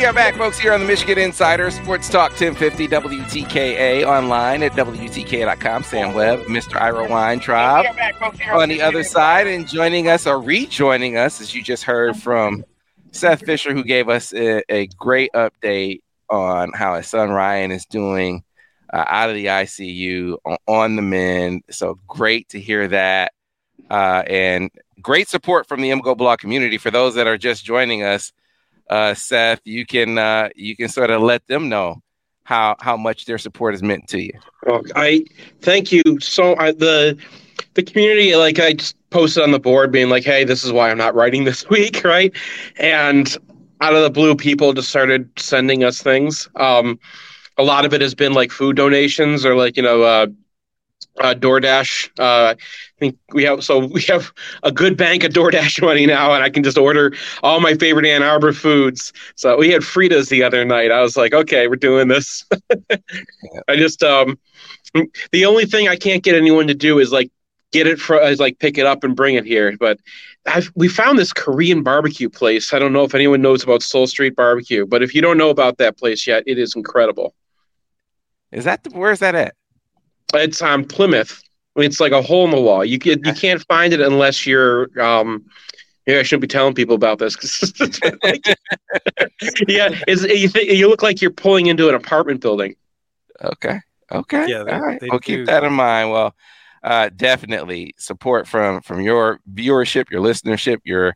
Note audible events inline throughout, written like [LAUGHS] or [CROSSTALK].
We are back, folks, here on the Michigan Insider Sports Talk 1050 WTKA online at WTKA.com. Sam Webb, Mr. Ira Weintraub on the other side, and joining us or rejoining us, as you just heard from Seth Fisher, who gave us a, a great update on how his son Ryan is doing uh, out of the ICU on, on, the mend. So great to hear that. Uh, and great support from the MGoBlog community. For those that are just joining us, uh, Seth, you can uh, you can sort of let them know how how much their support has meant to you. Well, I thank you so I, the the community like I just posted on the board being like, hey, this is why I'm not writing [LAUGHS] this week, right? And out of the blue, people just started sending us things. Um, a lot of it has been like food donations or like you know uh, uh, DoorDash. Uh, I think we have so we have a good bank of DoorDash [LAUGHS] money now, and I can just order all my favorite Ann Arbor foods. So we had Fritas the other night. I was like, okay, we're doing this. [LAUGHS] I just um, the only thing I can't get anyone to do is like get it for is like pick it up and bring it here. But I've, we found this Korean barbecue place. I don't know if anyone knows about Seoul Street Barbecue, but if you don't know about that place yet, it is incredible. Is that the, where's that at? It's on Plymouth. It's like a hole in the wall. You can, you can't find it unless you're. Um, yeah, I shouldn't be telling people about this. like, [LAUGHS] yeah, you, th- you look like you're pulling into an apartment building. Okay. Okay. Yeah. They, All right. We'll keep that in mind. Well, uh, definitely support from from your viewership, your listenership, your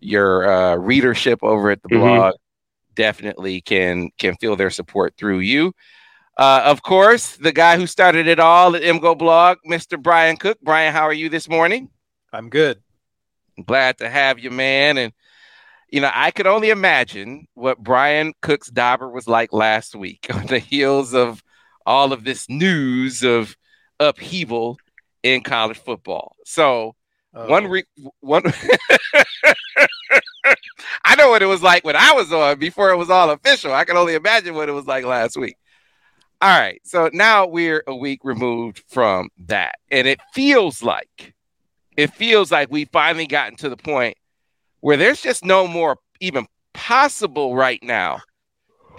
your uh, readership over at the mm-hmm. blog. Definitely can can feel their support through you. Uh, of course, the guy who started it all at MGoBlog, Mr. Brian Cook. Brian, how are you this morning? I'm good. Glad to have you, man. And you know, I could only imagine what Brian Cook's dauber was like last week [LAUGHS] on the heels of all of this news of upheaval in college football. So oh. one re- one [LAUGHS] I know what it was like when I was on before it was all official. I can only imagine what it was like last week. All right. So now we're a week removed from that. And it feels like, it feels like we finally gotten to the point where there's just no more even possible right now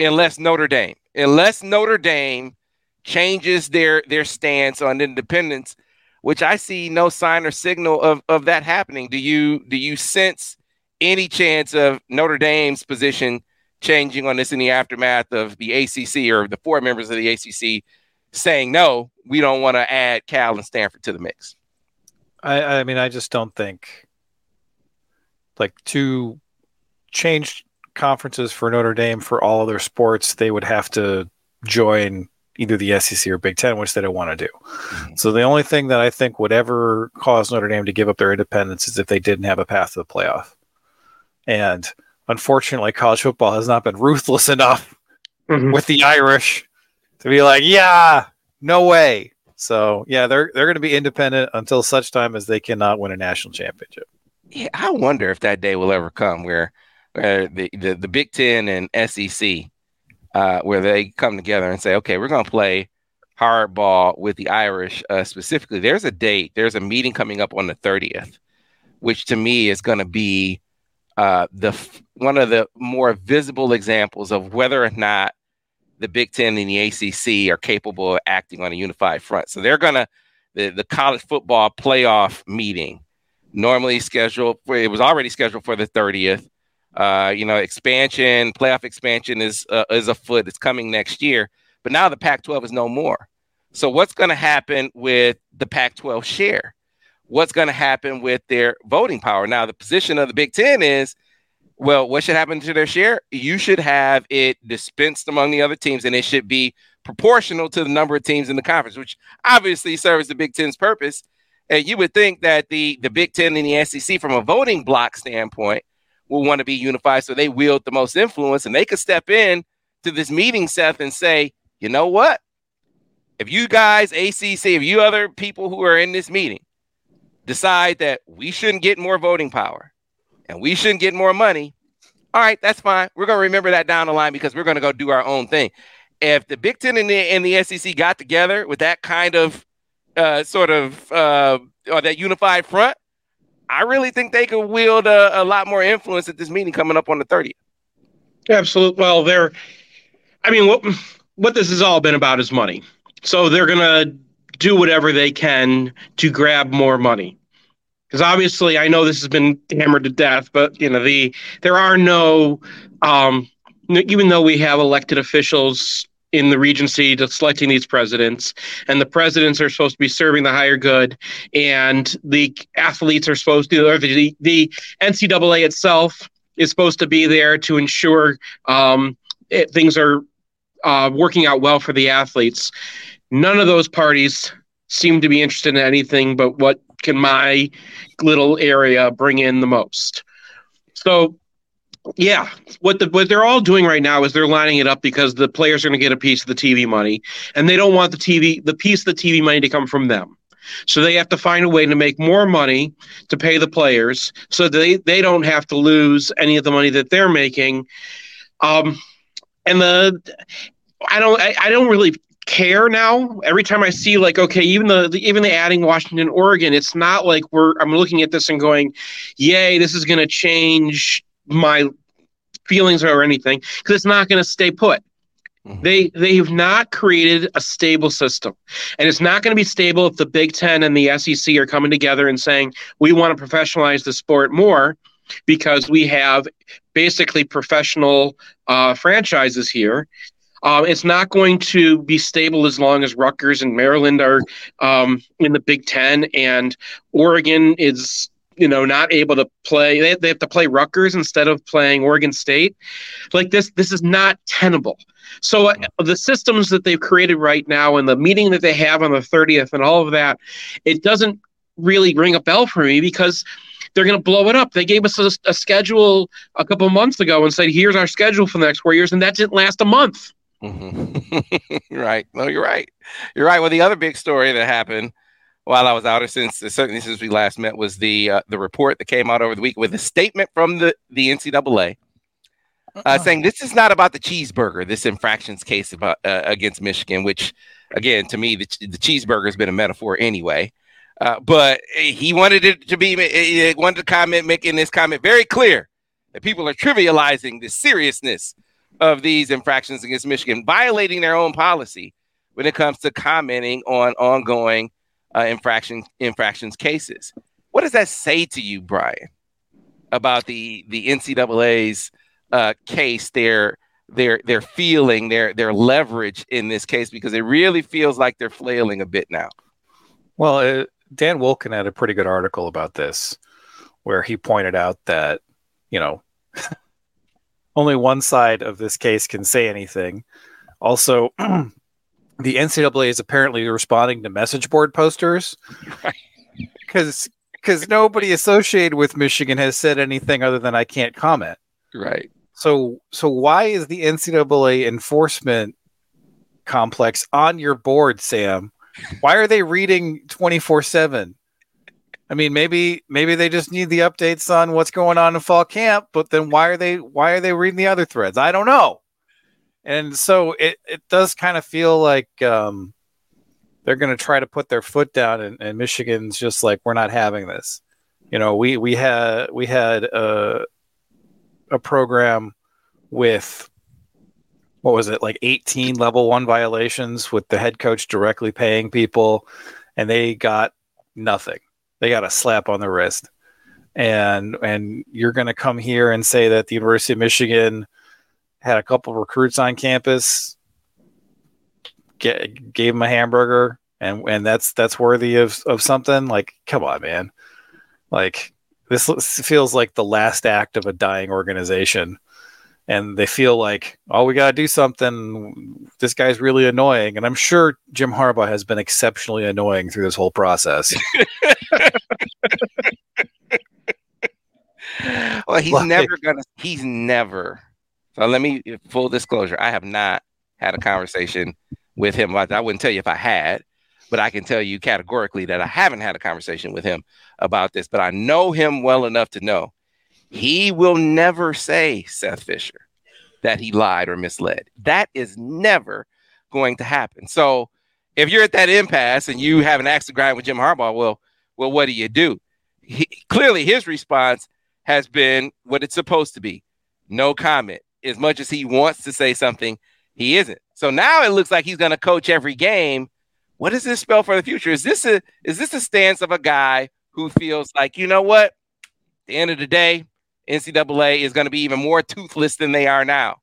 unless Notre Dame, unless Notre Dame changes their their stance on independence, which I see no sign or signal of, of that happening. Do you do you sense any chance of Notre Dame's position changing on this in the aftermath of the ACC or the four members of the ACC saying no, we don't want to add Cal and Stanford to the mix. I, I mean, I just don't think like to change conferences for Notre Dame for all other sports, they would have to join either the SEC or Big Ten, which they don't want to do. Mm-hmm. So the only thing that I think would ever cause Notre Dame to give up their independence is if they didn't have a path to the playoff. And unfortunately, college football has not been ruthless enough mm-hmm. with the Irish to be like, yeah, no way. So yeah, they're they're going to be independent until such time as they cannot win a national championship. Yeah, I wonder if that day will ever come where, where the, the, the Big Ten and SEC, uh, where they come together and say, okay, we're going to play hardball with the Irish uh, specifically. There's a date. There's a meeting coming up on the 30th, which to me is going to be uh, the one of the more visible examples of whether or not the Big Ten and the ACC are capable of acting on a unified front. So they're gonna the, the college football playoff meeting normally scheduled for it was already scheduled for the 30th. Uh, you know, expansion, playoff expansion is uh, is afoot. It's coming next year. But now the Pac-12 is no more. So what's going to happen with the Pac-12 share? What's going to happen with their voting power? Now the position of the Big Ten is well, what should happen to their share? You should have it dispensed among the other teams, and it should be proportional to the number of teams in the conference, which obviously serves the Big Ten's purpose. And you would think that the the Big Ten and the SEC, from a voting block standpoint, will want to be unified. So they wield the most influence and they could step in to this meeting, Seth, and say, you know what? If you guys, ACC, if you other people who are in this meeting decide that we shouldn't get more voting power and we shouldn't get more money, all right, that's fine. We're going to remember that down the line because we're going to go do our own thing. If the Big Ten and the, and the SEC got together with that kind of uh, sort of uh, or that unified front, I really think they could wield a, a, lot more influence at this meeting coming up on the 30th. Absolutely. Well, they're, I mean, what what this has all been about is money. So they're gonna do whatever they can to grab more money. Because obviously, I know this has been hammered to death, but you know the there are no, um, even though we have elected officials in the regency to selecting these presidents and the presidents are supposed to be serving the higher good and the athletes are supposed to or the, the ncaa itself is supposed to be there to ensure um, it, things are uh, working out well for the athletes none of those parties seem to be interested in anything but what can my little area bring in the most so yeah, what the what they're all doing right now is they're lining it up because the players are going to get a piece of the TV money, and they don't want the TV the piece of the TV money to come from them. So they have to find a way to make more money to pay the players, so they they don't have to lose any of the money that they're making. Um, and the I don't I, I don't really care now every time i see like okay even the, the, even the adding washington oregon it's not like we're i'm looking at this and going yay this is going to change my feelings or anything because it's not going to stay put. Mm-hmm. They they've not created a stable system, and it's not going to be stable if the Big Ten and the SEC are coming together and saying we want to professionalize the sport more because we have basically professional uh, franchises here. Um, it's not going to be stable as long as Rutgers and Maryland are um, in the Big Ten, and Oregon is you know not able to play they, they have to play Rutgers instead of playing Oregon State. Like this this is not tenable. So uh, the systems that they've created right now and the meeting that they have on the 30th and all of that it doesn't really ring a bell for me because they're going to blow it up. They gave us a, a schedule a couple months ago and said here's our schedule for the next four years and that didn't last a month [LAUGHS] mm-hmm. right no you're right you're right well the other big story that happened while I was out, or since certainly since we last met, was the uh, the report that came out over the week with a statement from the the NCAA uh, uh-uh. saying this is not about the cheeseburger, this infractions case about uh, against Michigan, which again to me the, the cheeseburger has been a metaphor anyway. Uh, but he wanted it to be he wanted to comment making this comment very clear that people are trivializing the seriousness of these infractions against Michigan, violating their own policy when it comes to commenting on ongoing uh, infraction infractions cases. What does that say to you, Brian, about the the NCAA's uh, case, their their their feeling, their their leverage in this case? Because it really feels like they're flailing a bit now. Well, uh, Dan Wolken had a pretty good article about this, where he pointed out that you know [LAUGHS] only one side of this case can say anything. Also, [CLEARS THROAT] the NCAA is apparently responding to message board posters because because nobody associated with Michigan has said anything other than I can't comment. Right. So so why is the NCAA enforcement complex on your board, Sam? Why are they reading twenty four seven? I mean, maybe maybe they just need the updates on what's going on in fall camp, but then why are they why are they reading the other threads? I don't know. And so it, it does kind of feel like um, they're going to try to put their foot down and, and, michigan's just like we're not having this. You know we we had we had a, a program with what was it like 18 level one violations with the head coach directly paying people and they got nothing they got a slap on the wrist and and you're going to come here and say that the university of michigan had a couple recruits on campus, get, gave them a hamburger, and and that's that's worthy of of something. Like, come on, man! Like this feels like the last act of a dying organization, and they feel like, oh, we got to do something. This guy's really annoying, and I'm sure Jim Harbaugh has been exceptionally annoying through this whole process. [LAUGHS] well, he's like, never gonna. He's never. So let me full disclosure. I have not had a conversation with him about that. I wouldn't tell you if I had, but I can tell you categorically that I haven't had a conversation with him about this. But I know him well enough to know he will never say Seth Fisher that he lied or misled. That is never going to happen. So if you're at that impasse and you have an axe to grind with Jim Harbaugh, well, well, what do you do? He, clearly, his response has been what it's supposed to be: no comment. As much as he wants to say something, he isn't. So now it looks like he's going to coach every game. What does this spell for the future? Is this a is this a stance of a guy who feels like you know what? At the end of the day, NCAA is going to be even more toothless than they are now.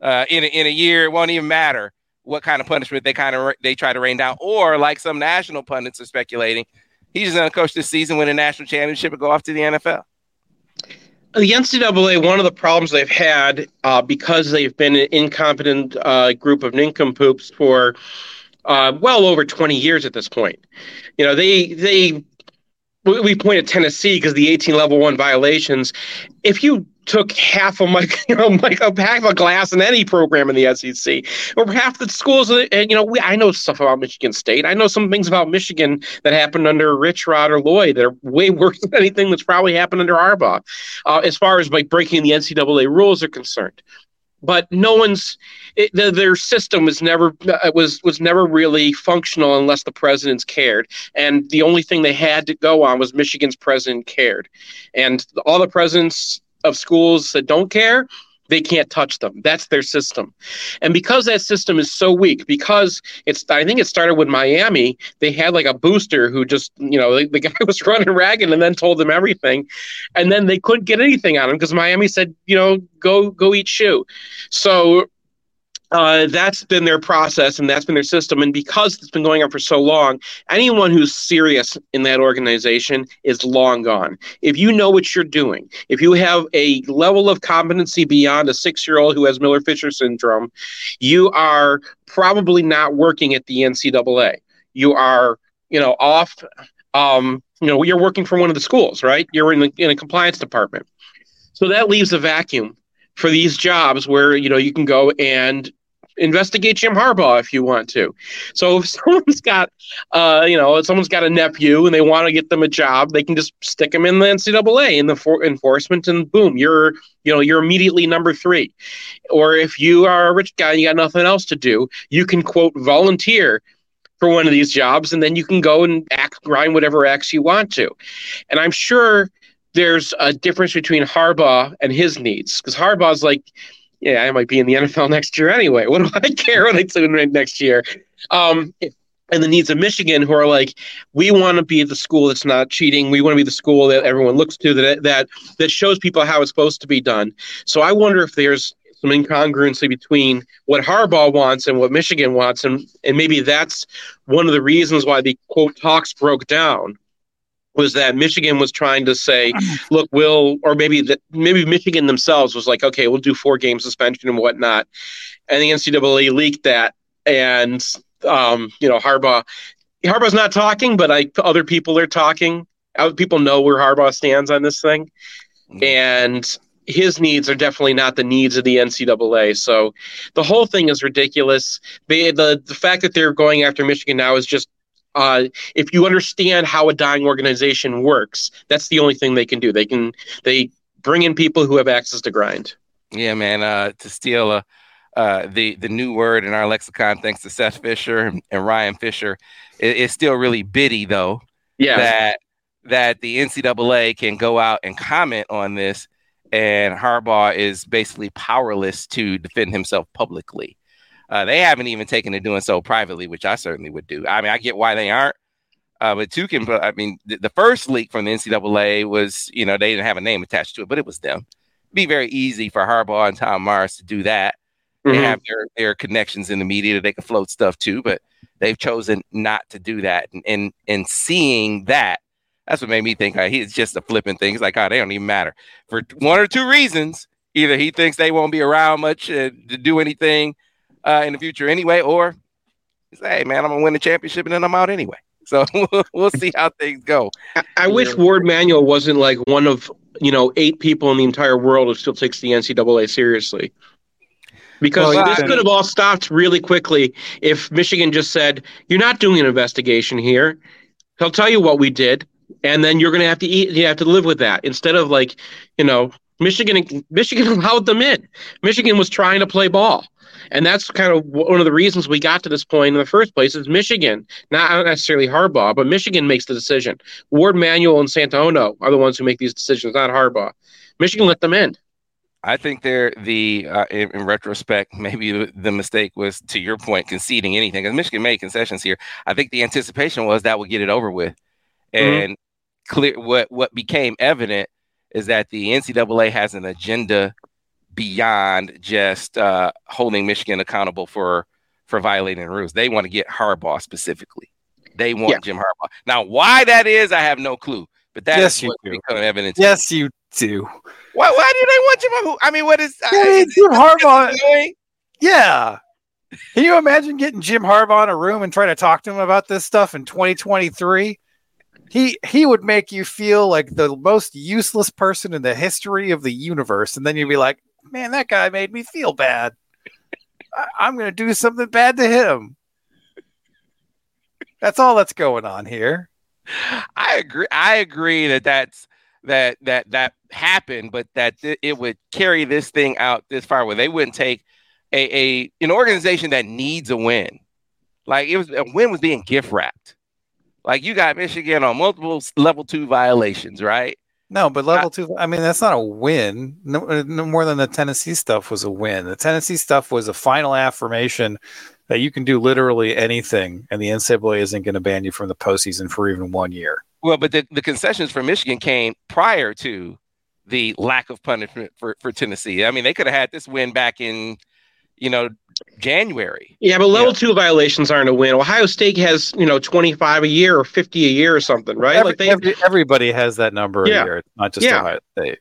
Uh, in a, in a year, it won't even matter what kind of punishment they kind of they try to rain down, or like some national pundits are speculating, he's just going to coach this season, win a national championship, and go off to the NFL. The NCAA, one of the problems they've had uh, because they've been an incompetent uh, group of nincompoops for uh, well over 20 years at this point. You know, they they we point at Tennessee because the 18 level one violations. If you took half of my, [LAUGHS] you know, like a half a glass in any program in the SEC, or half the schools. And you know, we, I know stuff about Michigan State. I know some things about Michigan that happened under Rich Rod or Lloyd that are way [LAUGHS] worse than anything that's probably happened under Harbaugh, uh, as far as like breaking the NCAA rules are concerned but no one's it, the, their system was never uh, was was never really functional unless the presidents cared. And the only thing they had to go on was michigan's president cared. And all the presidents of schools that don't care they can't touch them. That's their system. And because that system is so weak because it's i think it started with miami they had like a booster who just you know the, the [LAUGHS] guy was running ragged and then told them everything. And then they couldn't get anything on him because miami said you know go go eat shoe. So uh, that's been their process and that's been their system. And because it's been going on for so long, anyone who's serious in that organization is long gone. If you know what you're doing, if you have a level of competency beyond a six year old who has Miller Fisher syndrome, you are probably not working at the NCAA. You are, you know, off. Um, you know, you're working for one of the schools, right? You're in, the, in a compliance department. So that leaves a vacuum for these jobs where you know you can go and investigate Jim Harbaugh if you want to. So if [LAUGHS] someone's got, uh, you know, someone's got a nephew and they want to get them a job, they can just stick them in the NCAA in the for- enforcement, and boom, you're, you know, you're immediately number three. Or if you are a rich guy and you got nothing else to do, you can quote volunteer for one of these jobs, and then you can go and act, grind whatever acts you want to. And I'm sure there's a difference between Harbaugh and his needs because Harbaugh's like yeah, I might be in the NFL next year anyway. [LAUGHS] What do I care what I do next year? Um, and the needs of Michigan, who are like, we want to be the school that's not cheating. We want to be the school that everyone looks to that that that shows people how it's supposed to be done. So I wonder if there's some incongruency between what Harbaugh wants and what Michigan wants, and and maybe that's one of the reasons why the quote talks broke down was that Michigan was trying to say, [CLEARS THROAT] look, we'll, or maybe that maybe Michigan themselves was like, okay, we'll do four game suspension and whatnot, and the NCAA leaked that, and um, you know, Harbaugh, Harbaugh's not talking, but I other people are talking. People know where Harbaugh stands on this thing, mm-hmm. and his needs are definitely not the needs of the NCAA. So the whole thing is ridiculous. They, the the fact that they're going after Michigan now is just uh, if you understand how a dying organization works, that's the only thing they can do. They can they bring in people who have access to grind. Yeah, man. Uh, to steal a, uh, the the new word in our lexicon, thanks to Seth Fisher and Ryan Fisher, it, it's still really bitty though. Yeah. That that the NCAA can go out and comment on this, and Harbaugh is basically powerless to defend himself publicly. Uh, they haven't even taken to doing so privately, which I certainly would do. I mean, I get why they aren't. Uh, but two can, I mean, the, the, first leak from the NCAA was, you know, they didn't have a name attached to it, but it was them. It'd be very easy for Harbaugh and Tom Mars to do that. Mm-hmm. They have their, their connections in the media that they can float stuff to, but they've chosen not to do that. And and, and seeing that, that's what made me think uh, he's just a flipping thing. It's like, oh, they don't even matter for one or two reasons. Either he thinks they won't be around much uh, to do anything, uh, in the future anyway, or say, hey, man, I'm gonna win the championship and then I'm out anyway. [LAUGHS] So we'll, see how things go. I, I wish Warde Manuel wasn't like one of you know, eight people in the entire world who still takes the NCAA seriously. Because Well, this could have all stopped really quickly if Michigan just said, "You're not doing an investigation here. He'll tell you what we did, and then you're going to have to eat. You have to live with that." Instead of like, you know, Michigan, Michigan [LAUGHS] allowed them in. Michigan was trying to play ball, and that's kind of one of the reasons we got to this point in the first place. Is Michigan, not necessarily Harbaugh, but Michigan makes the decision. Warde Manuel and Santa Ono are the ones who make these decisions, not Harbaugh. Michigan let them in. I think they're the uh, in, in retrospect, maybe the, mistake was to your point conceding anything because Michigan made concessions here. I think the anticipation was that would get it over with, and clear what what became evident is that the NCAA has an agenda beyond just uh, holding Michigan accountable for for violating the rules. They want to get Harbaugh specifically. They want Yeah. Jim Harbaugh. Now, why that is, I have no clue. But that Yes, is you what do. become evident. Yes, you do. Why, why do they want Jim Harbaugh? I mean, what is? Yeah, uh, is Jim Harbaugh. doing? Yeah. Can you imagine getting Jim Harbaugh in a room and trying to talk to him about this stuff in 2023? He he would make you feel like the most useless person in the history of the universe, and then you'd be like, "Man, that guy made me feel bad. I, I'm going to do something bad to him." That's all that's going on here. I agree. I agree that that's that that that happened, but that th- it would carry this thing out this far where they wouldn't take a, a an organization that needs a win. Like it was a win was being gift wrapped. Like you got Michigan on multiple level two violations, right? No, but level two. I mean, that's not a win. No, uh, no more than the Tennessee stuff was a win. The Tennessee stuff was a final affirmation that you can do literally anything, and the NCAA isn't going to ban you from the postseason for even one year. Well, but the, the concessions for Michigan came prior to the lack of punishment for, for Tennessee. I mean, they could have had this win back in, you know, January. Yeah, but level Yeah. two violations aren't a win. Ohio State has, you know, 25 a year or 50 a year or something, right? Every- like they, every- everybody has that number Yeah. a year, not just Yeah. Ohio State.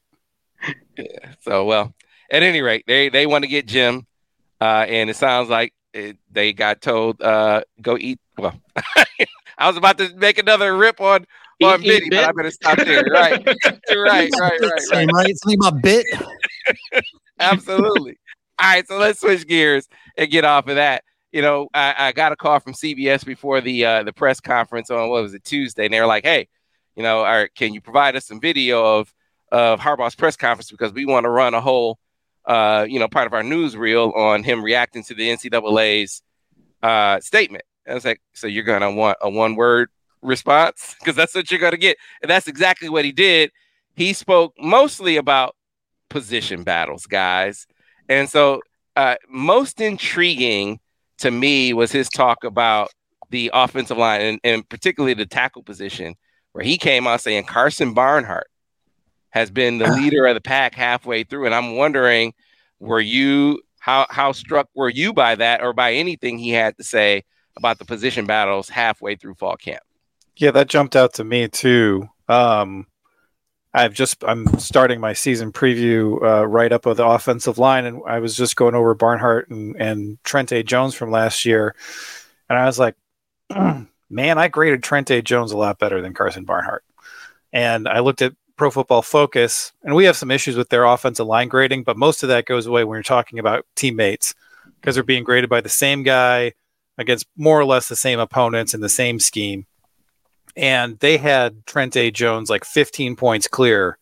Yeah. So, well, at any rate, they they want to get Jim, uh, and it sounds like it, they got told uh, go eat. Well, [LAUGHS] I was about to make another rip on on Eat- eat bitty, but. I'm going to stop there. [LAUGHS] Right, right, right, right, Same, right. right? Something about bit. [LAUGHS] Absolutely. All right, so let's switch gears and get off of that. You know, I, I got a call from CBS before the uh, the press conference on what was it Tuesday, and they were like, "Hey, you know, right, can you provide us some video of of Harbaugh's press conference because we want to run a whole, uh, you know, part of our newsreel on him reacting to the NCAA's uh, statement." I was like, "So you're gonna want a one word response [LAUGHS] because that's what you're gonna get," and that's exactly what he did. He spoke mostly about position battles, guys. And so, uh, most intriguing to me was his talk about the offensive line and, and particularly the tackle position, where he came out saying Karsen Barnhart has been the leader of the pack halfway through. And I'm wondering, were you how how struck were you by that or by anything he had to say about the position battles halfway through fall camp? Yeah, that jumped out to me too. Um, I've just I'm starting my season preview uh, right up of the offensive line, and I was just going over Barnhart and and Trente Jones from last year, and I was like, [CLEARS THROAT] man, I graded Trente Jones a lot better than Karsen Barnhart, and I looked at Pro Football Focus, and we have some issues with their offensive line grading, but most of that goes away when you're talking about teammates because they're being graded by the same guy against more or less the same opponents in the same scheme and they had Trente Jones like 15 points clear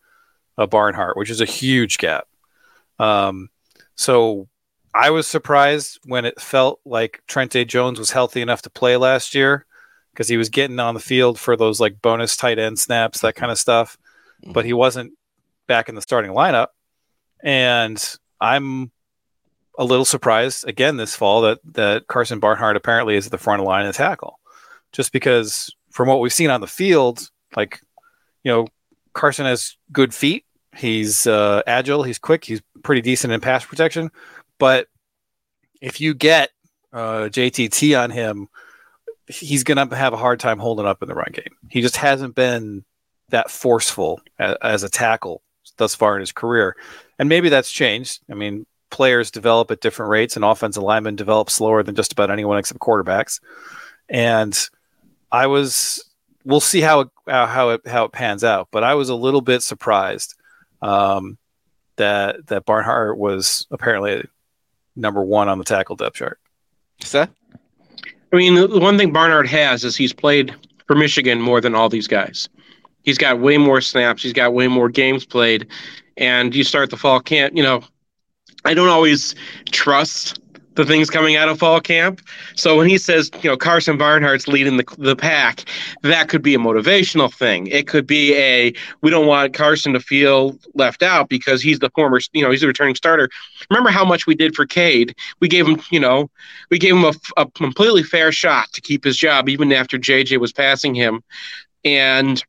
of Barnhart, which is a huge gap. Um, so I was surprised when it felt like Trente Jones was healthy enough to play last year because he was getting on the field for those like bonus tight end snaps, that kind of stuff, but he wasn't back in the starting lineup. And I'm a little surprised again this fall that that Karsen Barnhart apparently is at the front of the line of tackle, just because from what we've seen on the field, like you know, Karsen has good feet. He's uh, agile. He's quick. He's pretty decent in pass protection. But if you get uh, JTT on him, he's going to have a hard time holding up in the run game. He just hasn't been that forceful as, as a tackle thus far in his career. And maybe that's changed. I mean, players develop at different rates, and offensive linemen develop slower than just about anyone except quarterbacks. And I was, we'll see how it, uh, how it how it pans out. But I was a little bit surprised um, that that Barnhart was apparently number one on the tackle depth chart. Seth? I mean, the one thing Barnhart has is he's played for Michigan more than all these guys. He's got way more snaps. He's got way more games played. And you start the fall camp, you know, I don't always trust the things coming out of fall camp. So when he says, you know, Karsen Barnhart's leading the, the pack, that could be a motivational thing. It could be a, we don't want Karsen to feel left out because he's the former, you know, he's a returning starter. Remember how much we did for Cade? We gave him, you know, we gave him a, a completely fair shot to keep his job even after JJ was passing him. And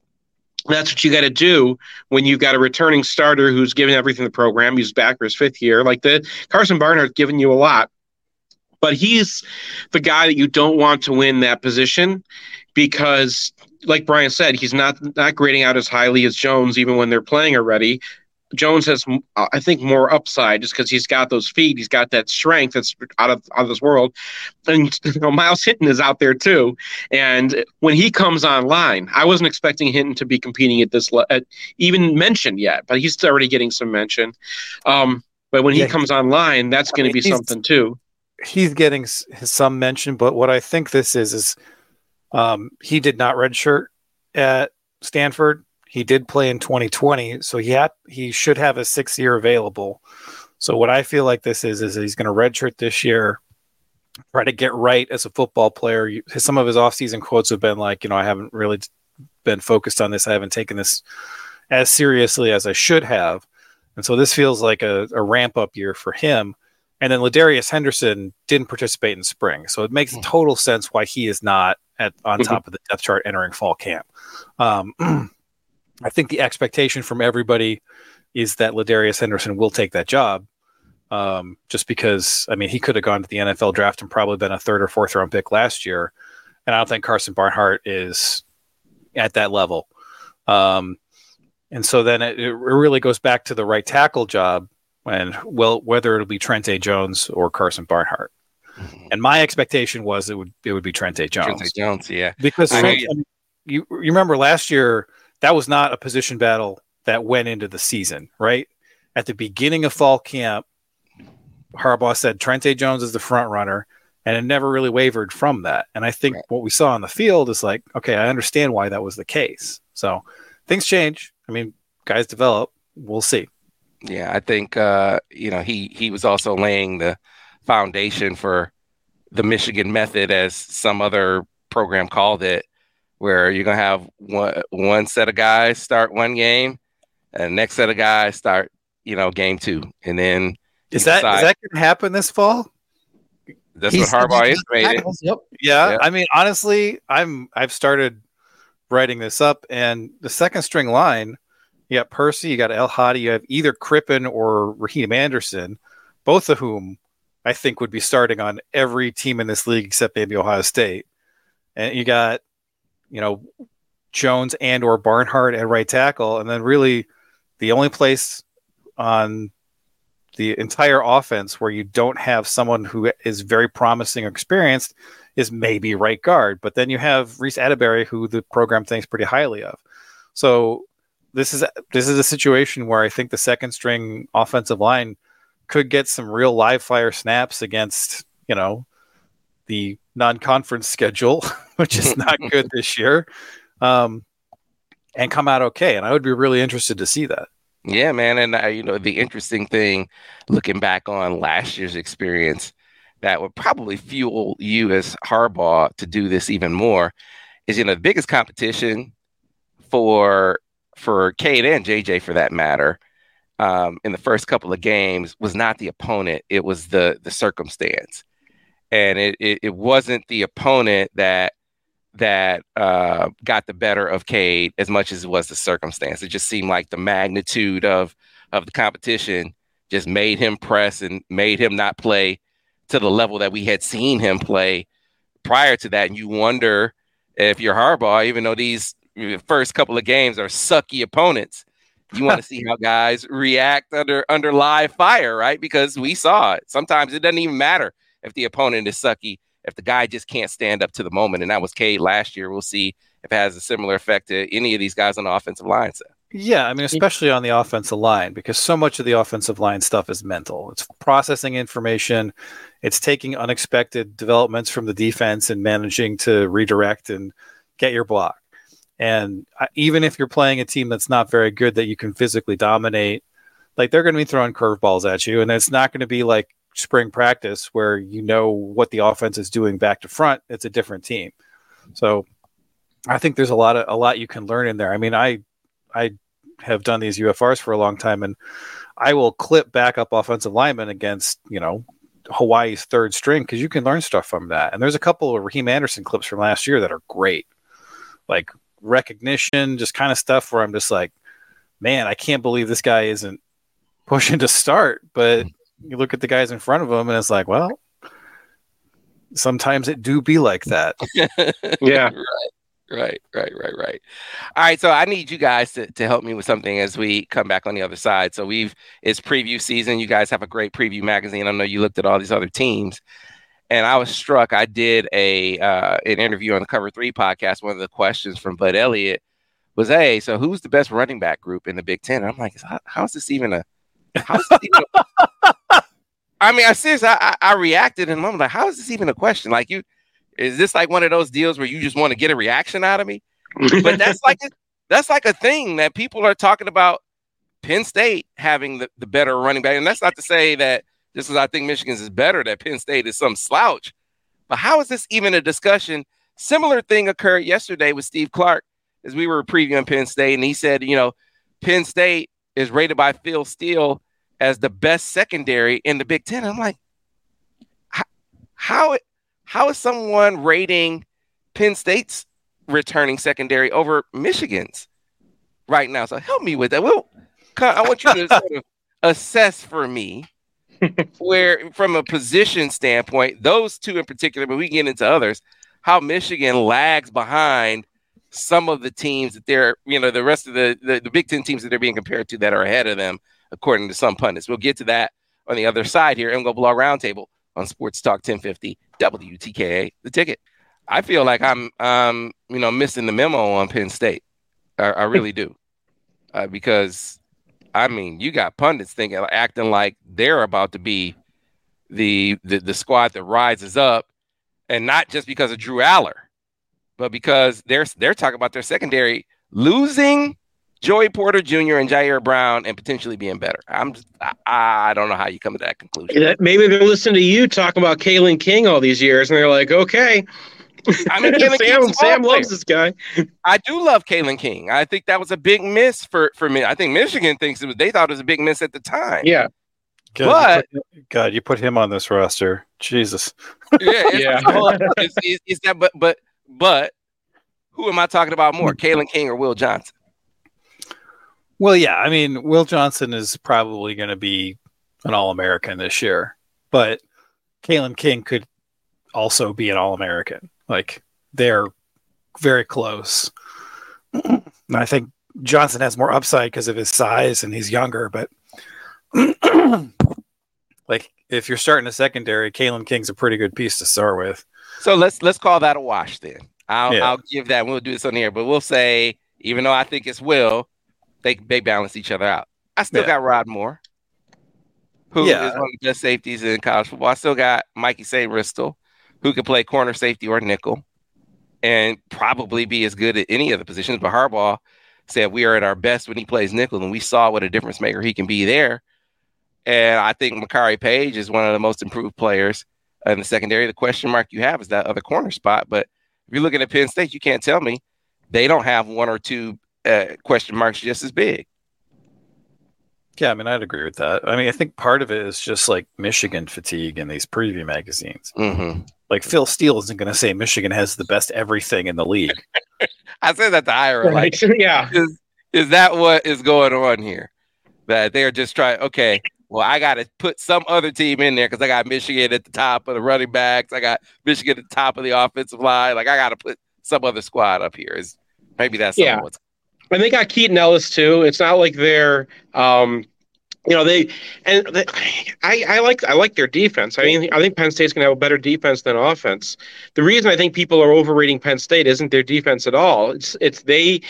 that's what you got to do when you've got a returning starter who's given everything the program. He's back for his fifth year. Like the Karsen Barnhart's given you a lot but he's the guy that you don't want to win that position because like Brian said, he's not not grading out as highly as Jones, even when they're playing already. Jones has, I think, more upside just because he's got those feet, he's got that strength that's out of out of this world, and you know, Myles Hinton is out there too. And when he comes online, I wasn't expecting Hinton to be competing at this, le- at even mentioned yet, but he's already getting some mention. Um, but when yeah, he comes online, that's going to be something too he's getting some mention, but what I think this is is um, he did not redshirt at Stanford. He did play in 2020, so he had he should have a six year available. So what I feel like this is is he's going to redshirt this year, try to get right as a football player. Some of his offseason quotes have been like, you know, I haven't really been focused on this. I haven't taken this as seriously as I should have, and so this feels like a, a ramp up year for him. And then LaDarius Henderson didn't participate in spring, so it makes hmm. total sense why he is not at on mm-hmm. top of the depth chart entering fall camp. Um, [CLEARS THROAT] I think the expectation from everybody is that LaDarius Henderson will take that job, um, just because I mean he could have gone to the NFL draft and probably been a third or fourth round pick last year, and I don't think Karsen Barnhart is at that level. Um, and so then it, it really goes back to the right tackle job and well, whether it'll be Trente Jones or Karsen Barnhart. Mm-hmm. And my expectation was it would it would be Trente Jones. Trente Jones, yeah. Because I mean, you you remember last year that was not a position battle that went into the season, right? At the beginning of fall camp, Harbaugh said Trente Jones is the front runner, and it never really wavered from that. And I think right. what we saw on the field is like, okay, I understand why that was the case. So things change. I mean, guys develop. We'll see. Yeah, I think uh, you know he he was also laying the foundation for the Michigan method, as some other program called it, where you're gonna have one one set of guys start one game, and next set of guys start you know game two, and then is that decide. is that gonna happen this fall? That's He's, what Harbaugh is made Yep. Yeah, yep. I mean honestly, I'm I've started writing this up, and the second string line you got Persi, you got El Hadi, you have either Crippen or Raheem Anderson, both of whom I think would be starting on every team in this league except maybe Ohio State. And you got, you know, Jones and or Barnhart at right tackle, and then really the only place on the entire offense where you don't have someone who is very promising or experienced is maybe right guard. But then you have Reece Atteberry, who the program thinks pretty highly of. So this is this is a situation where I think the second string offensive line could get some real live fire snaps against you know the non-conference schedule, [LAUGHS] which is not [LAUGHS] good this year, um, and come out okay. And I would be really interested to see that. Yeah, man, and uh, you know the interesting thing, looking back on last year's experience, that would probably fuel you as Harbaugh to do this even more, is you know the biggest competition for for Cade and JJ for that matter, um, in the first couple of games was not the opponent; it was the the circumstance, and it it, it wasn't the opponent that that uh, got the better of Cade as much as it was the circumstance. It just seemed like the magnitude of of the competition just made him press and made him not play to the level that we had seen him play prior to that. And you wonder if you're Harbaugh, even though these the first couple of games are sucky opponents. You want to see how guys react under under live fire, right? Because we saw it. Sometimes it doesn't even matter if the opponent is sucky, if the guy just can't stand up to the moment. And that was Cade last year. We'll see if it has a similar effect to any of these guys on the offensive line. Yeah, I mean, especially on the offensive line, because so much of the offensive line stuff is mental. It's processing information, it's taking unexpected developments from the defense and managing to redirect and get your block. And even if you're playing a team that's not very good, that you can physically dominate, like they're going to be throwing curveballs at you, and it's not going to be like spring practice where you know what the offense is doing back to front. It's a different team. So I think there's a lot of a lot you can learn in there. I mean, I I have done these UFRs for a long time, and I will clip backup offensive linemen against you know Hawaii's third string because you can learn stuff from that. And there's a couple of Raheem Anderson clips from last year that are great, like recognition, just kind of stuff where I'm just like, man, I can't believe this guy isn't pushing to start, but hmm. you look at the guys in front of him and it's like, well, sometimes it do be like that. [LAUGHS] yeah. right. Right, right, right, right. All right, so I need you guys to, to help me with something as we come back on the other side. So we've it's preview season. You guys have a great preview magazine. I know you looked at all these other teams, and I was struck. I did a uh, an interview on the Cover Three podcast. One of the questions from Bud Elliott was, "Hey, so who's the best running back group in the Big Ten? And I'm like, how, how is this even a How's this even a, I mean, I seriously, I, I reacted and I'm like, how is this even a question? Like, you is this like one of those deals where you just want to get a reaction out of me? But that's like a, that's like a thing that people are talking about. Penn State having the, the better running back, and that's not to say that just as I think Michigan's is better, that Penn State is some slouch. But how is this even a discussion? Similar thing occurred yesterday with Steve Clark as we were previewing Penn State, and he said, you know, Penn State is rated by Phil Steele as the best secondary in the Big Ten. I'm like, how how is someone rating Penn State's returning secondary over Michigan's right now? So help me with that. Well, I want you to [LAUGHS] sort of assess for me where, from a position standpoint, those two in particular, but we get into others, how Michigan lags behind some of the teams that they're, you know, the rest of the, the, the Big Ten teams that they're being compared to that are ahead of them, according to some pundits. We'll get to that on the other side here and go below roundtable on Sports Talk 1050 WTKA, the ticket. I feel like I'm, um, you know, missing the memo on Penn State. I, I really do, uh, because I mean, you got pundits thinking, acting like they're about to be the, the the squad that rises up, and not just because of Drew Allar, but because they're they're talking about their secondary losing Joey Porter Jr. and Ji'Ayir Brown and potentially being better. I'm just, I, I don't know how you come to that conclusion. Maybe they're listening to you talking about Kalen King all these years, and they're like, okay. I mean, Sam, Sam loves this guy. I do love Kalen King. I think that was a big miss for for me. I think Michigan thinks it was. They thought it was a big miss at the time. Yeah. God, but you put, God, you put him on this roster. Jesus. Yeah, [LAUGHS] yeah. It's, it's, it's that, but but but who am I talking about more, Kalen King or Will Johnson? Well, yeah, I mean, Will Johnson is probably going to be an All American this year, but Kalen King could also be an All American. Like they're very close. and I think Johnson has more upside because of his size and he's younger, but [CLEARS THROAT] like if you're starting a secondary, Kalen King's a pretty good piece to start with. So let's let's call that a wash then. I'll yeah. I'll give that. We'll do this on the air, but we'll say even though I think it's Will, they they balance each other out. I still yeah. got Rod Moore, who yeah. is one of the best safeties in college football. I still got Mikey Sainristil, who could play corner safety or nickel, and probably be as good at any of the positions. But Harbaugh said we are at our best when he plays nickel, and we saw what a difference maker he can be there. And I think Makari Page is one of the most improved players in the secondary. The question mark you have is that other corner spot. But if you're looking at Penn State, you can't tell me they don't have one or two uh, question marks just as big. Yeah, I mean, I'd agree with that. I mean, I think part of it is just like Michigan fatigue in these preview magazines. Mm-hmm. Like Phil Steele isn't going to say Michigan has the best everything in the league. [LAUGHS] I say that to Ira. Like, [LAUGHS] yeah, is, is that what is going on here? That they're just trying. Okay, well, I got to put some other team in there because I got Michigan at the top of the running backs. I got Michigan at the top of the offensive line. Like I got to put some other squad up here. Is maybe that's yeah. And they got Keaton Ellis too. It's not like they're, um, you know, they and they, I, I like I like their defense. I mean, I think Penn State's gonna have a better defense than offense. The reason I think people are overrating Penn State isn't their defense at all. It's it's they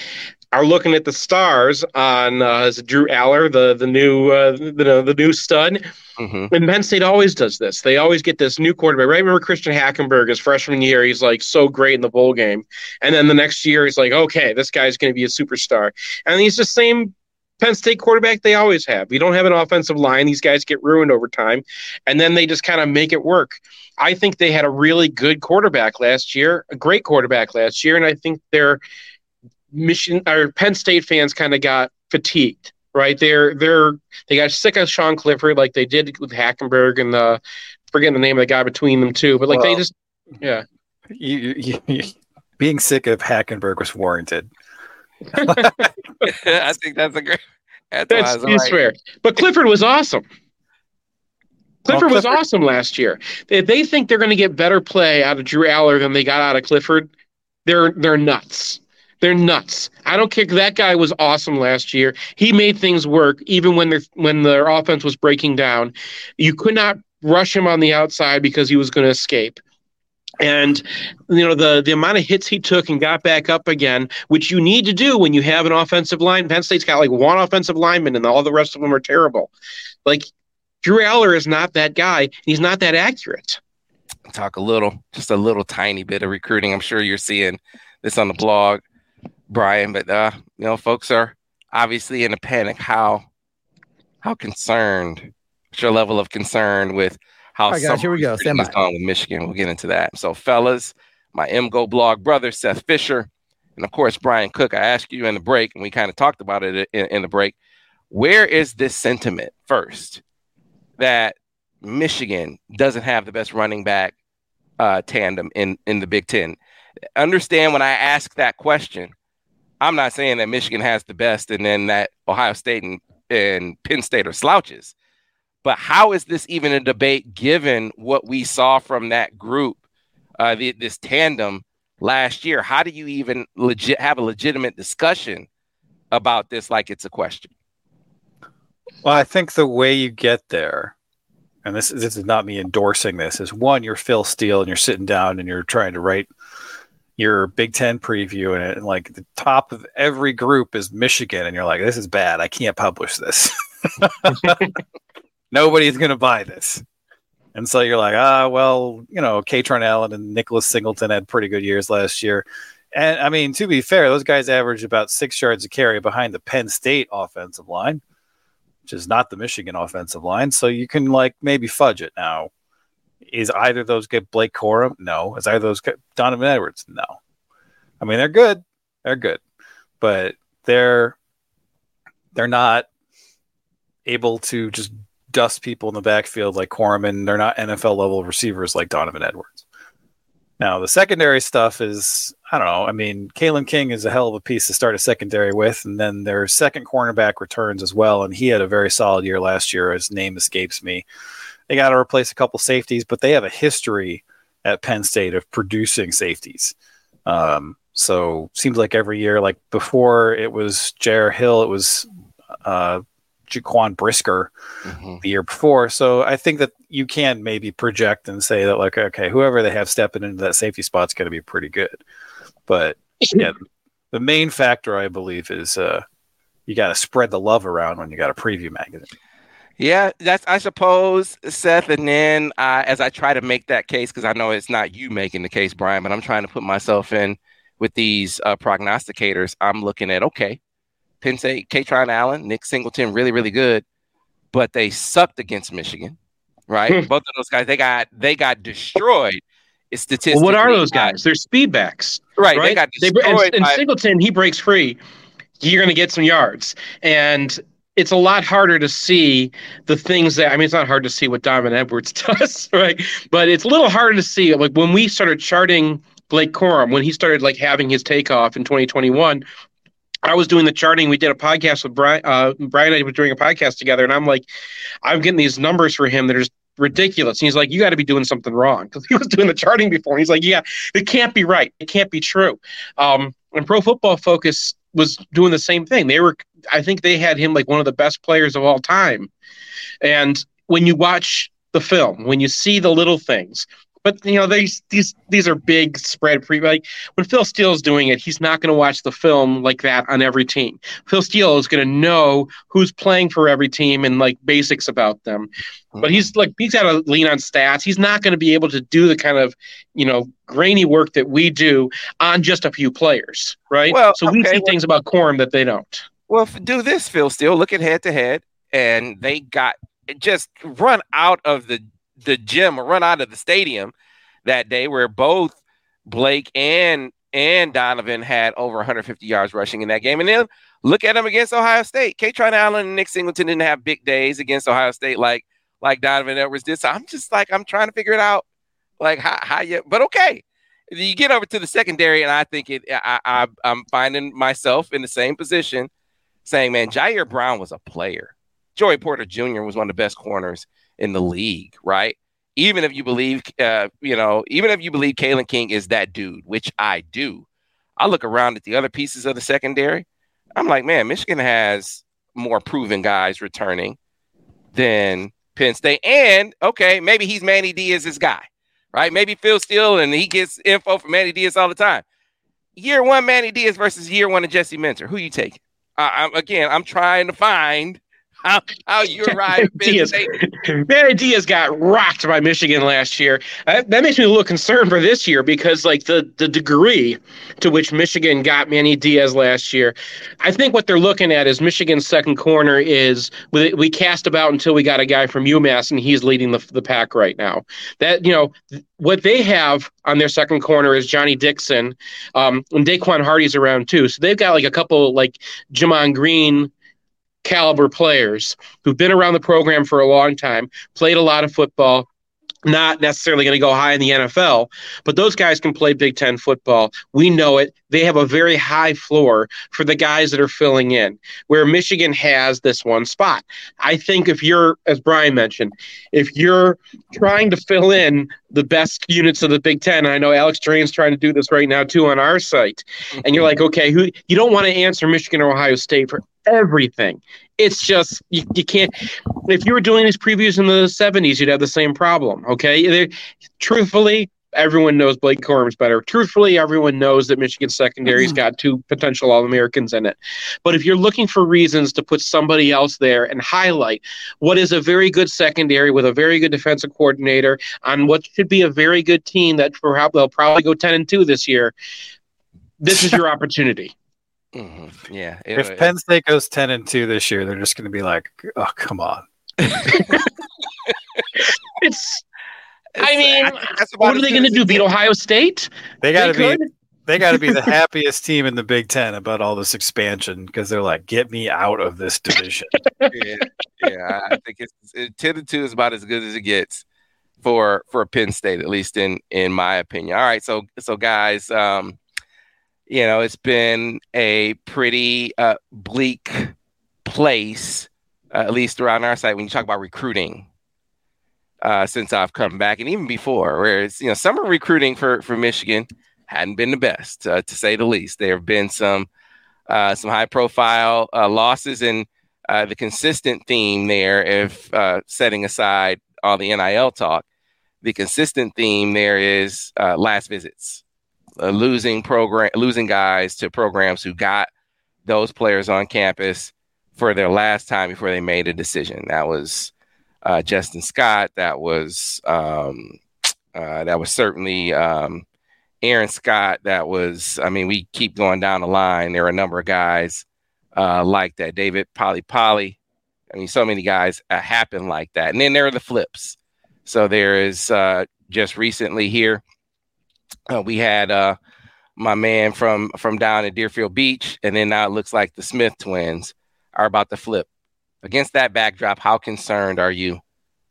are looking at the stars on uh, Drew Allar, the the new uh, the, the new stud. Mm-hmm. And Penn State always does this. They always get this new quarterback. Right? Remember Christian Hackenberg, his freshman year, he's like so great in the bowl game, and then the next year he's like, okay, this guy's going to be a superstar, and he's the same Penn State quarterback they always have. You don't have an offensive line; these guys get ruined over time, and then they just kind of make it work. I think they had a really good quarterback last year, a great quarterback last year, and I think they're Michigan or Penn State fans kind of got fatigued, right? They're they're they got sick of Sean Clifford like they did with Hackenberg and the forgetting the name of the guy between them too, but like well, they just yeah. You, you, you, being sick of Hackenberg was warranted. [LAUGHS] [LAUGHS] I think that's a great. That's, that's right. fair. But Clifford was awesome. Clifford, well, Clifford was awesome last year. If they think they're going to get better play out of Drew Allar than they got out of Clifford, they're they're nuts. They're nuts. I don't care. That guy was awesome last year. He made things work even when their when their offense was breaking down. You could not rush him on the outside because he was going to escape. And you know the the amount of hits he took and got back up again, which you need to do when you have an offensive line. Penn State's got like one offensive lineman, and all the rest of them are terrible. Like Drew Allar is not that guy. He's not that accurate. Talk a little, just a little tiny bit of recruiting. I'm sure you're seeing this on the blog. Brian, but uh, you know, folks are obviously in a panic. How how concerned? What's your level of concern with how All right, guys, here we go. Stand by. on with Michigan? We'll get into that. So, fellas, my MGoBlog brother Seth Fisher, and of course Brian Cook. I asked you in the break, and we kind of talked about it in, in the break. Where is this sentiment first that Michigan doesn't have the best running back uh, tandem in in the Big Ten? Understand when I ask that question I'm not saying that Michigan has the best and then that Ohio State and, and Penn State are slouches. But how is this even a debate given what we saw from that group, uh, the, this tandem last year? How do you even legit have a legitimate discussion about this like it's a question? Well, I think the way you get there, and this, this is not me endorsing this, is one, you're Phil Steele and you're sitting down and you're trying to write – your Big Ten preview and, and like the top of every group is Michigan, and you're like, this is bad. I can't publish this. [LAUGHS] Nobody's gonna buy this. And so you're like, ah, well, you know, Kaytron Allen and Nicholas Singleton had pretty good years last year. And I mean, to be fair, those guys averaged about six yards a carry behind the Penn State offensive line, which is not the Michigan offensive line. So you can like maybe fudge it now. Is either those good Blake Corum? No. Is either those get Donovan Edwards? No. I mean, they're good. They're good, but they're they're not able to just dust people in the backfield like Corum, and they're not NFL level receivers like Donovan Edwards. Now, the secondary stuff is, I don't know. I mean, Kalen King is a hell of a piece to start a secondary with. And then their second cornerback returns as well. And he had a very solid year last year. His name escapes me. They got to replace a couple safeties, but they have a history at Penn State of producing safeties. Um, so seems like every year, like before it was Jyaire Hill, it was uh, Jaquan Brisker mm-hmm. the year before. So I think that you can maybe project and say that like, okay, whoever they have stepping into that safety spot is going to be pretty good. But yeah, the main factor I believe is uh, you got to spread the love around when you got a preview magazine. Yeah, that's I suppose, Seth. And then uh, as I try to make that case, because I know it's not you making the case, Brian, but I'm trying to put myself in with these uh, prognosticators. I'm looking at okay, Penn State, Kaytron Allen, Nick Singleton, really, really good, but they sucked against Michigan, right? Hmm. Both of those guys, they got they got destroyed. It's statistically, well, what are those guys? They're speedbacks, right? right? They got destroyed. They, and, and Singleton, he breaks free. You're going to get some yards, and it's a lot harder to see the things that I mean it's not hard to see what Diamond Edwards [LAUGHS] does, right? But it's a little harder to see like when we started charting Blake Corum, when he started like having his takeoff in 2021, I was doing the charting. We did a podcast with Brian. Uh, Brian and I were doing a podcast together, and I'm like, I'm getting these numbers for him that are just ridiculous. And he's like, you got to be doing something wrong because he was [LAUGHS] doing the charting before. And he's like, yeah, it can't be right. It can't be true. Um, and Pro Football Focus was doing the same thing. They were, I think they had him like one of the best players of all time. And when you watch the film, when you see the little things, but you know these these these are big spread pre. Like when Phil Steele's doing it, he's not going to watch the film like that on every team. Phil Steele is going to know who's playing for every team and like basics about them. But he's Mm-hmm. like he's got to lean on stats. He's not going to be able to do the kind of you know grainy work that we do on just a few players, right? Well, so we see well- things about Corum that they don't. Well, do this, Phil. Steele. look at head to head, and they got just run out of the the gym or run out of the stadium that day, where both Blake and and Donovan had over 150 yards rushing in that game, and then look at them against Ohio State. Kaytron Allen and Nick Singleton didn't have big days against Ohio State like like Donovan Edwards did. So I'm just like I'm trying to figure it out, like how how you. But okay, you get over to the secondary, and I think it. I, I I'm finding myself in the same position saying, man, Ji'Ayir Brown was a player. Joey Porter Jr. was one of the best corners in the league, right? Even if you believe, uh, you know, even if you believe Kalen King is that dude, which I do, I look around at the other pieces of the secondary. I'm like, man, Michigan has more proven guys returning than Penn State. And okay, maybe he's Manny Diaz's guy, right? Maybe Phil Steele and he gets info from Manny Diaz all the time. Year one, Manny Diaz versus year one of Jesse Minter. Who you taking? Uh, I'm, again, I'm trying to find how how you arrive at Diaz. Manny Diaz got rocked by Michigan last year. Uh, that makes me a little concerned for this year because, like, the the degree to which Michigan got Manny Diaz last year, I think what they're looking at is Michigan's second corner is we, we cast about until we got a guy from UMass and he's leading the the pack right now. That you know what they have on their second corner is Johnny Dixon, um, and Daequan Hardy's around too. So they've got like a couple like Gemon Green caliber players who've been around the program for a long time, played a lot of football, not necessarily going to go high in the NFL, but those guys can play Big Ten football. We know it. They have a very high floor for the guys that are filling in, where Michigan has this one spot. I think if you're, as Brian mentioned, if you're trying to fill in the best units of the Big Ten, I know Alex Drain's trying to do this right now too on our site, and you're like, okay, who you don't want to answer Michigan or Ohio State for everything. It's just you, you can't. If you were doing these previews in the '70s, you'd have the same problem. Okay, They're- truthfully, everyone knows Blake Corum's better. Truthfully, everyone knows that Michigan secondary's mm-hmm. got two potential All Americans in it. But if you're looking for reasons to put somebody else there and highlight what is a very good secondary with a very good defensive coordinator on what should be a very good team that perhaps they'll probably go 10 and 2 this year, this is your [LAUGHS] opportunity. Mhm. Yeah. If it- Penn State goes ten and two this year, they're just going to be like, "Oh, come on." [LAUGHS] It's it's- I mean, think that's what are they going to do? Beat. Ohio State? They got to be could. they got to be the [LAUGHS] happiest team in the Big Ten about all this expansion because they're like, "Get me out of this division." [LAUGHS] yeah, yeah, I think it's it, ten to two is about as good as it gets for for Penn State, at least in in my opinion. All right, so so guys, um, you know, it's been a pretty uh, bleak place, uh, at least around our side when you talk about recruiting. Uh, since I've come back, and even before, where it's you know summer recruiting for for Michigan hadn't been the best, uh, to say the least. There have been some uh, some high profile uh, losses, and the consistent theme there, if setting aside all the NIL talk, the consistent theme there is last visits, uh, losing program, losing guys to programs who got those players on campus for their last time before they made a decision. That was uh, Justin Scott. That was um, uh, that was certainly um, Aaron Scott. That was. I mean, we keep going down the line. There are a number of guys uh, like that. David Polly Polly. I mean, so many guys uh, happen like that. And then there are the flips. So there is uh, just recently here, uh, we had uh, my man from from down at Deerfield Beach, and then now it looks like the Smith twins are about to flip. Against that backdrop, how concerned are you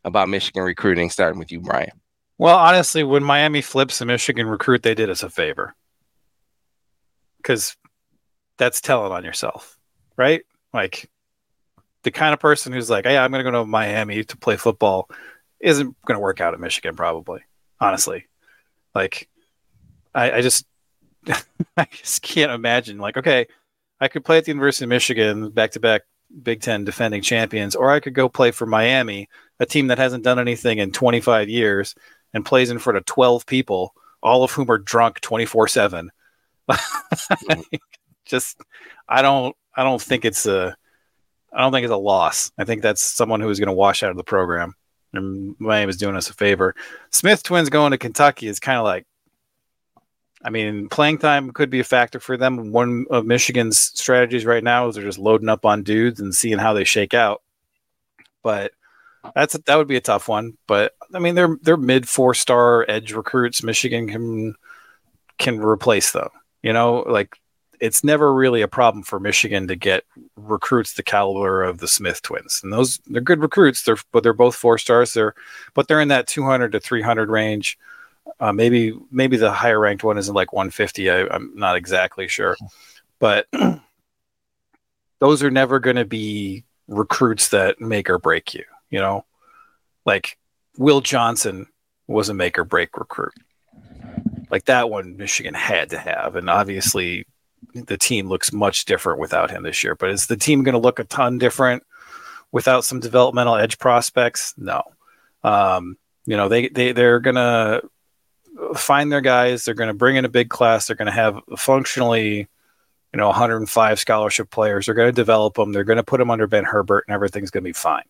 about Michigan recruiting? Starting with you, Brian. Well, honestly, when Miami flips a Michigan recruit, they did us a favor because that's telling on yourself, right? Like the kind of person who's like, "Hey, I'm going to go to Miami to play football," isn't going to work out at Michigan, probably. Honestly, like I, I just, [LAUGHS] I just can't imagine. Like, okay, I could play at the University of Michigan, back to back Big Ten defending champions, or I could go play for Miami, a team that hasn't done anything in 25 years and plays in front of 12 people, all of whom are drunk 24 7. [LAUGHS] Just, I don't, I don't think it's a, I don't think it's a loss. I think that's someone who is going to wash out of the program. And Miami is doing us a favor. Smith twins going to Kentucky is kind of like, I mean, playing time could be a factor for them. One of Michigan's strategies right now is they're just loading up on dudes and seeing how they shake out. But that's that would be a tough one. But I mean, they're they're mid four star edge recruits. Michigan can can replace though. You know, like it's never really a problem for Michigan to get recruits the caliber of the Smith twins, and those they're good recruits. They're but they're both four stars. They're but they're in that 200 to 300 range. Uh, maybe maybe the higher ranked one isn't like 150. I, I'm not exactly sure, but [CLEARS THROAT] those are never going to be recruits that make or break you. You know, like Will Johnson was a make or break recruit. Like that one, Michigan had to have, and obviously the team looks much different without him this year. But is the team going to look a ton different without some developmental edge prospects? No. Um, you know, they, they, they're going to find their guys. They're going to bring in a big class. They're going to have functionally, you know, 105 scholarship players. They're going to develop them. They're going to put them under Ben Herbert, and everything's going to be fine.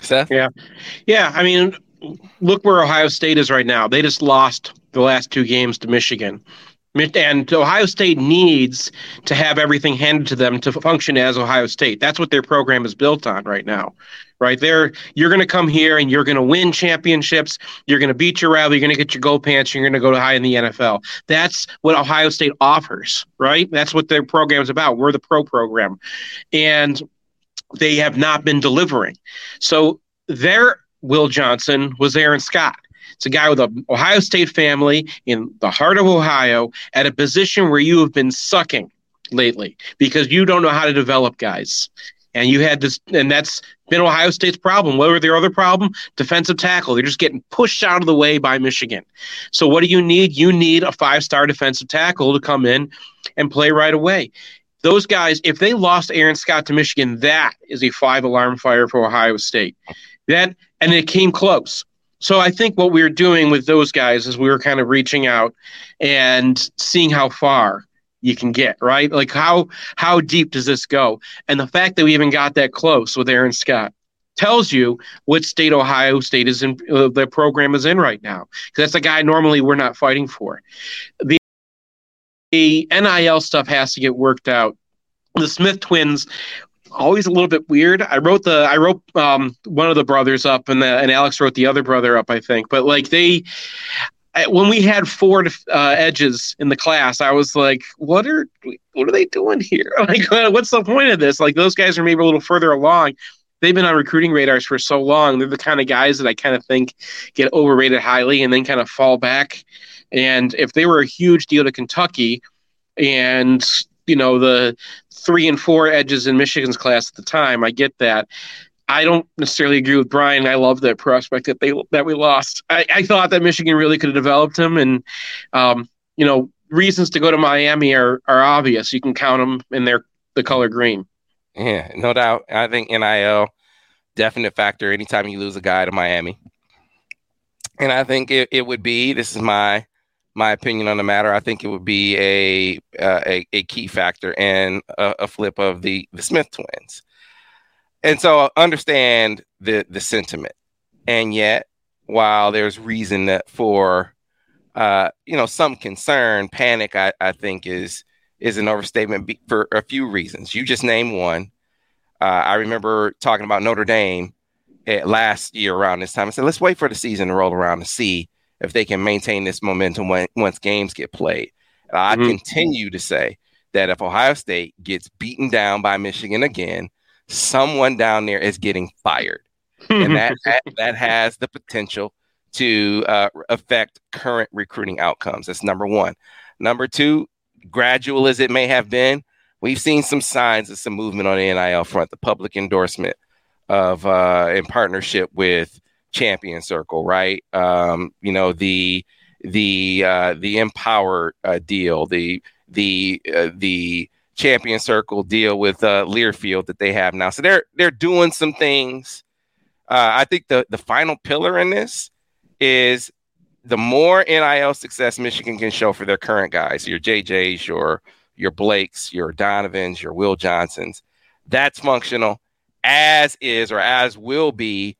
Seth? Yeah. Yeah. I mean, look where Ohio State is right now. They just lost the last two games to Michigan. And Ohio State needs to have everything handed to them to function as Ohio State. That's what their program is built on right now. Right there, you're going to come here and you're going to win championships. You're going to beat your rival. You're going to get your gold pants. You're going to go to high in the NFL. That's what Ohio State offers. Right. That's what their program is about. We're the pro program, and they have not been delivering. So their Will Johnson was Aaron Scott. It's a guy with an Ohio State family in the heart of Ohio at a position where you have been sucking lately because you don't know how to develop guys. And you had this, and that's been Ohio State's problem. What were their other problem? Defensive tackle. They're just getting pushed out of the way by Michigan. So what do you need? You need a five-star defensive tackle to come in and play right away. Those guys, if they lost Aaron Scott to Michigan, that is a five alarm fire for Ohio State. That and it came close. So I think what we were doing with those guys is we were kind of reaching out and seeing how far you can get, right? Like how how deep does this go? And the fact that we even got that close with Aaron Scott tells you what state Ohio State is in uh, the program is in right now. Because that's a guy normally we're not fighting for. The, the NIL stuff has to get worked out. The Smith twins always a little bit weird. I wrote the I wrote um, one of the brothers up, and the, and Alex wrote the other brother up, I think. But like they, when we had four uh, edges in the class, I was like, what are what are they doing here? [LAUGHS] Like, what's the point of this? Like those guys are maybe a little further along. They've been on recruiting radars for so long. They're the kind of guys that I kind of think get overrated highly and then kind of fall back. And if they were a huge deal to Kentucky, and you know the three and four edges in Michigan's class at the time. I get that. I don't necessarily agree with Brian. I love that prospect that they that we lost. I, I thought that Michigan really could have developed him, and um, you know, reasons to go to Miami are are obvious. You can count them in their the color green. Yeah, no doubt. I think NIL definite factor anytime you lose a guy to Miami. And I think it, it would be this is my my opinion on the matter. I think it would be a uh, a, a, key factor and a, a, flip of the the Smith twins. And so I understand the the sentiment, and yet while there's reason for uh, you know some concern, panic, I, I think is is an overstatement for a few reasons. You just named one. Uh, I remember talking about Notre Dame last year around this time. I said, let's wait for the season to roll around to see if they can maintain this momentum when, once games get played. And I mm-hmm. continue to say that if Ohio State gets beaten down by Michigan again, someone down there is getting fired. and that, [LAUGHS] that, that has the potential to uh, affect current recruiting outcomes. That's number one. Number two, gradual as it may have been, we've seen some signs of some movement on the NIL front. The public endorsement of uh, in partnership with champion circle, right? Um, you know the the uh, the empower uh, deal, the the uh, the champion circle deal with uh, Learfield that they have now. So they're they're doing some things. Uh, I think the the final pillar in this is the more NIL success Michigan can show for their current guys, your JJs, your your Blakes, your Donovans, your Will Johnsons, that's functional, as is or as will be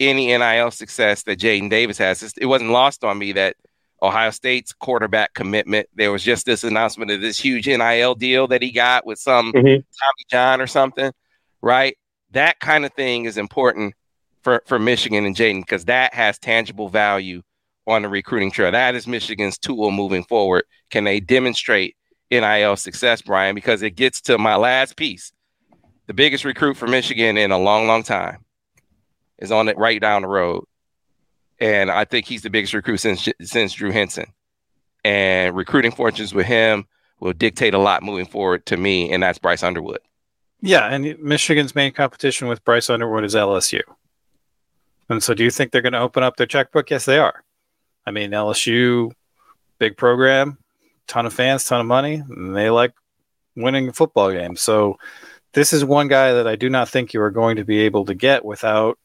any NIL success that Jadyn Davis has. It wasn't lost on me that Ohio State's quarterback commitment, there was just this announcement of this huge NIL deal that he got with some mm-hmm. Tommy John or something, right? That kind of thing is important for, for Michigan and Jadyn because that has tangible value on the recruiting trail. That is Michigan's tool moving forward. Can they demonstrate NIL success, Brian? Because it gets to my last piece. The biggest recruit for Michigan in a long, long time is on it right down the road. And I think he's the biggest recruit since since Drew Henson. And recruiting fortunes with him will dictate a lot moving forward to me, and that's Bryce Underwood. Yeah, and Michigan's main competition with Bryce Underwood is LSU. And so do you think they're going to open up their checkbook? Yes, they are. I mean, LSU, big program, ton of fans, ton of money, and they like winning football games. So this is one guy that I do not think you are going to be able to get without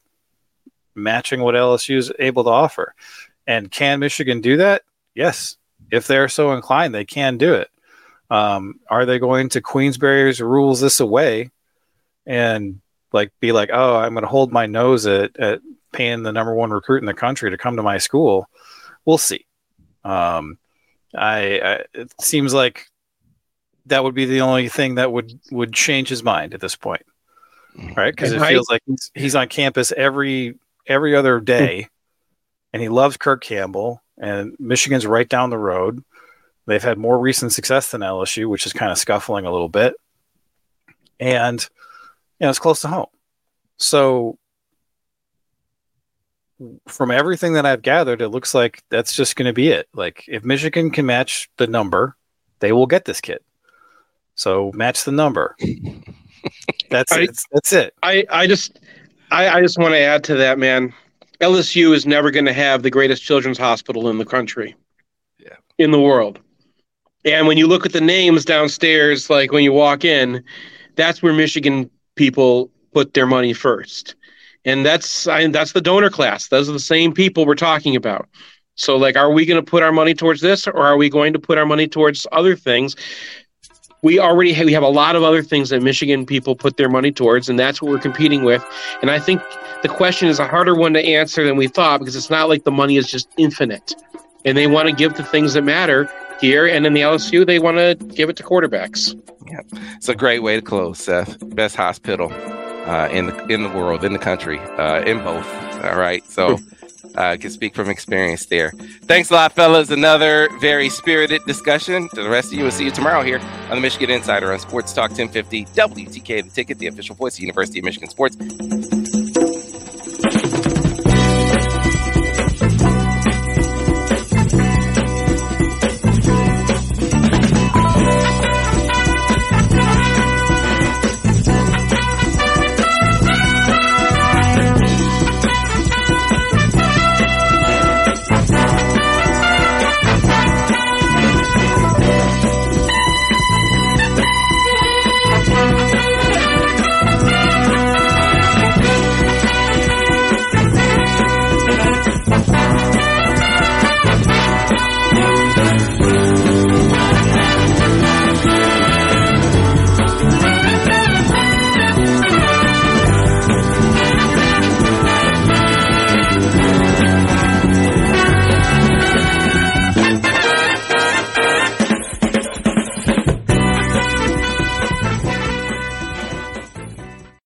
matching what LSU is able to offer. And can Michigan do that? Yes. If they're so inclined, they can do it. Um, are they going to Queensberry's rules this away and like be like, oh, I'm going to hold my nose at, at paying the number one recruit in the country to come to my school? We'll see. Um, I, I it seems like that would be the only thing that would would change his mind at this point, right? Because it feels like he's, he's on campus every every other hmm. day, and he loves Kirk Campbell. And Michigan's right down the road. They've had more recent success than LSU, which is kind of scuffling a little bit. And you know, it's close to home. So from everything that I've gathered, it looks like that's just going to be it. Like if Michigan can match the number, they will get this kid. So match the number. [LAUGHS] That's I, it. That's it. I, I just I, I just want to add to that, man. LSU is never going to have the greatest children's hospital in the country, yeah, in the world. And when you look at the names downstairs, like when you walk in, that's where Michigan people put their money first, and that's I, that's the donor class. Those are the same people we're talking about. So, like, are we going to put our money towards this, or are we going to put our money towards other things? We already have, we have a lot of other things that Michigan people put their money towards, and that's what we're competing with. And I think the question is a harder one to answer than we thought because it's not like the money is just infinite, and they want to give to things that matter here. And in the LSU, they want to give it to quarterbacks. Yeah, it's a great way to close, Seth. Best hospital uh, in the in the world, in the country, uh, in both. All right, so [LAUGHS] uh, can speak from experience there. Thanks a lot, fellas. Another very spirited discussion. To the rest of you, we'll see you tomorrow here on the Michigan Insider on Sports Talk 1050 WTK, the ticket, the official voice of University of Michigan Sports.